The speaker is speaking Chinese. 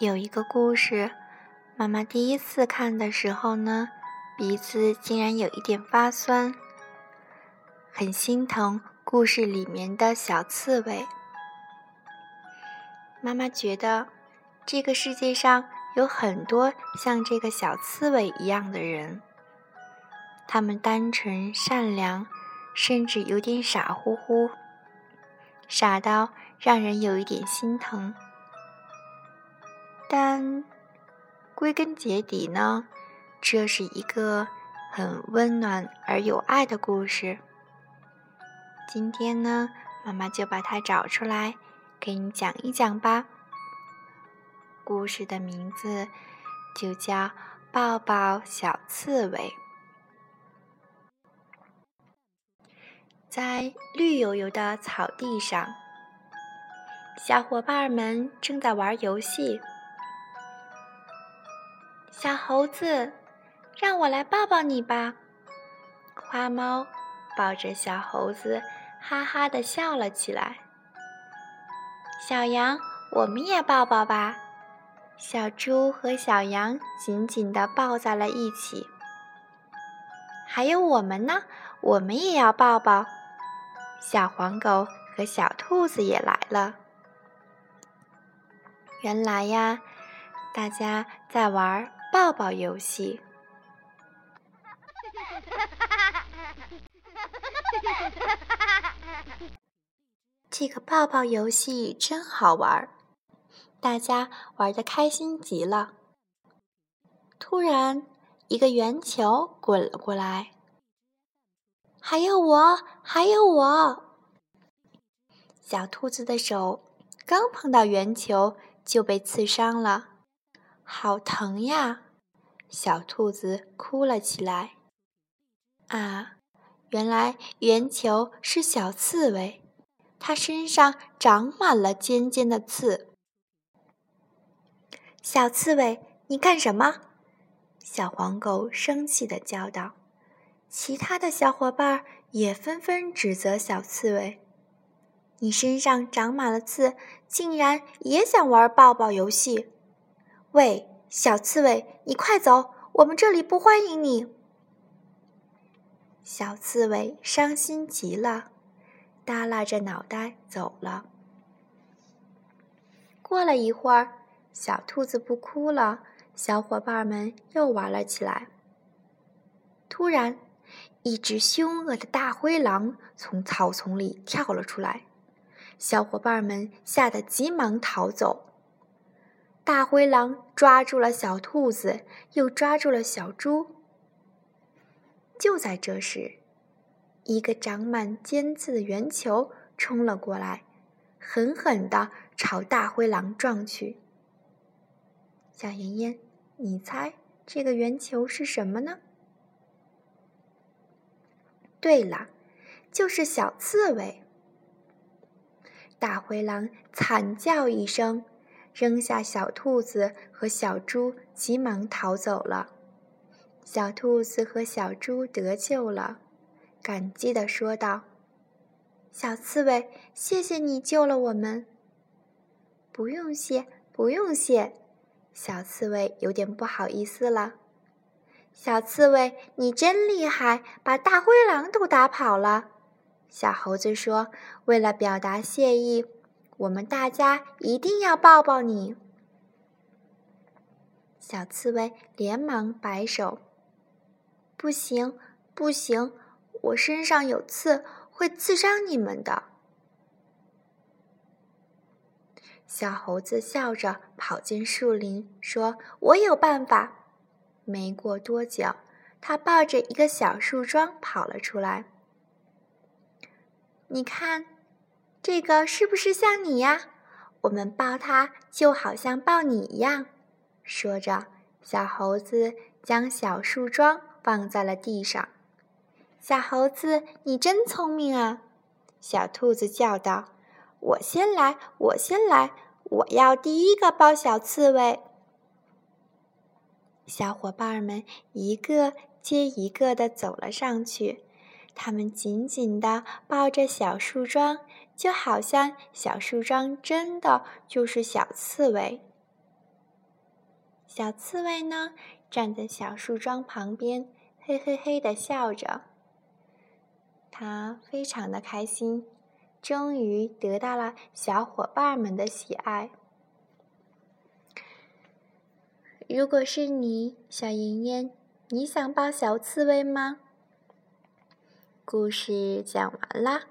有一个故事，妈妈第一次看的时候呢，鼻子竟然有一点发酸，很心疼故事里面的小刺猬。妈妈觉得这个世界上有很多像这个小刺猬一样的人，他们单纯善良，甚至有点傻乎乎，傻到让人有一点心疼。但归根结底呢，这是一个很温暖而有爱的故事。今天呢，妈妈就把它找出来给你讲一讲吧。故事的名字就叫《抱抱小刺猬》。在绿油油的草地上，小伙伴们正在玩游戏。小猴子，让我来抱抱你吧。花猫抱着小猴子，哈哈的笑了起来。小羊，我们也抱抱吧。小猪和小羊紧紧的抱在了一起。还有我们呢，我们也要抱抱。小黄狗和小兔子也来了。原来呀，大家在玩。抱抱游戏，这个抱抱游戏真好玩，大家玩的开心极了。突然，一个圆球滚了过来，还有我，还有我。小兔子的手刚碰到圆球，就被刺伤了。好疼呀！小兔子哭了起来。啊，原来圆球是小刺猬，它身上长满了尖尖的刺。小刺猬，你干什么？小黄狗生气的叫道。其他的小伙伴也纷纷指责小刺猬：“你身上长满了刺，竟然也想玩抱抱游戏？”喂，小刺猬，你快走！我们这里不欢迎你。小刺猬伤心极了，耷拉着脑袋走了。过了一会儿，小兔子不哭了，小伙伴们又玩了起来。突然，一只凶恶的大灰狼从草丛里跳了出来，小伙伴们吓得急忙逃走。大灰狼抓住了小兔子，又抓住了小猪。就在这时，一个长满尖刺的圆球冲了过来，狠狠地朝大灰狼撞去。小妍妍，你猜这个圆球是什么呢？对了，就是小刺猬。大灰狼惨叫一声。扔下小兔子和小猪，急忙逃走了。小兔子和小猪得救了，感激地说道：“小刺猬，谢谢你救了我们。”“不用谢，不用谢。”小刺猬有点不好意思了。“小刺猬，你真厉害，把大灰狼都打跑了。”小猴子说：“为了表达谢意。”我们大家一定要抱抱你，小刺猬连忙摆手：“不行，不行，我身上有刺，会刺伤你们的。”小猴子笑着跑进树林，说：“我有办法。”没过多久，他抱着一个小树桩跑了出来。你看。这个是不是像你呀？我们抱它就好像抱你一样。说着，小猴子将小树桩放在了地上。小猴子，你真聪明啊！小兔子叫道：“我先来，我先来，我要第一个抱小刺猬。”小伙伴们一个接一个的走了上去。他们紧紧地抱着小树桩，就好像小树桩真的就是小刺猬。小刺猬呢，站在小树桩旁边，嘿嘿嘿的笑着。它非常的开心，终于得到了小伙伴们的喜爱。如果是你，小妍妍，你想抱小刺猬吗？故事讲完啦。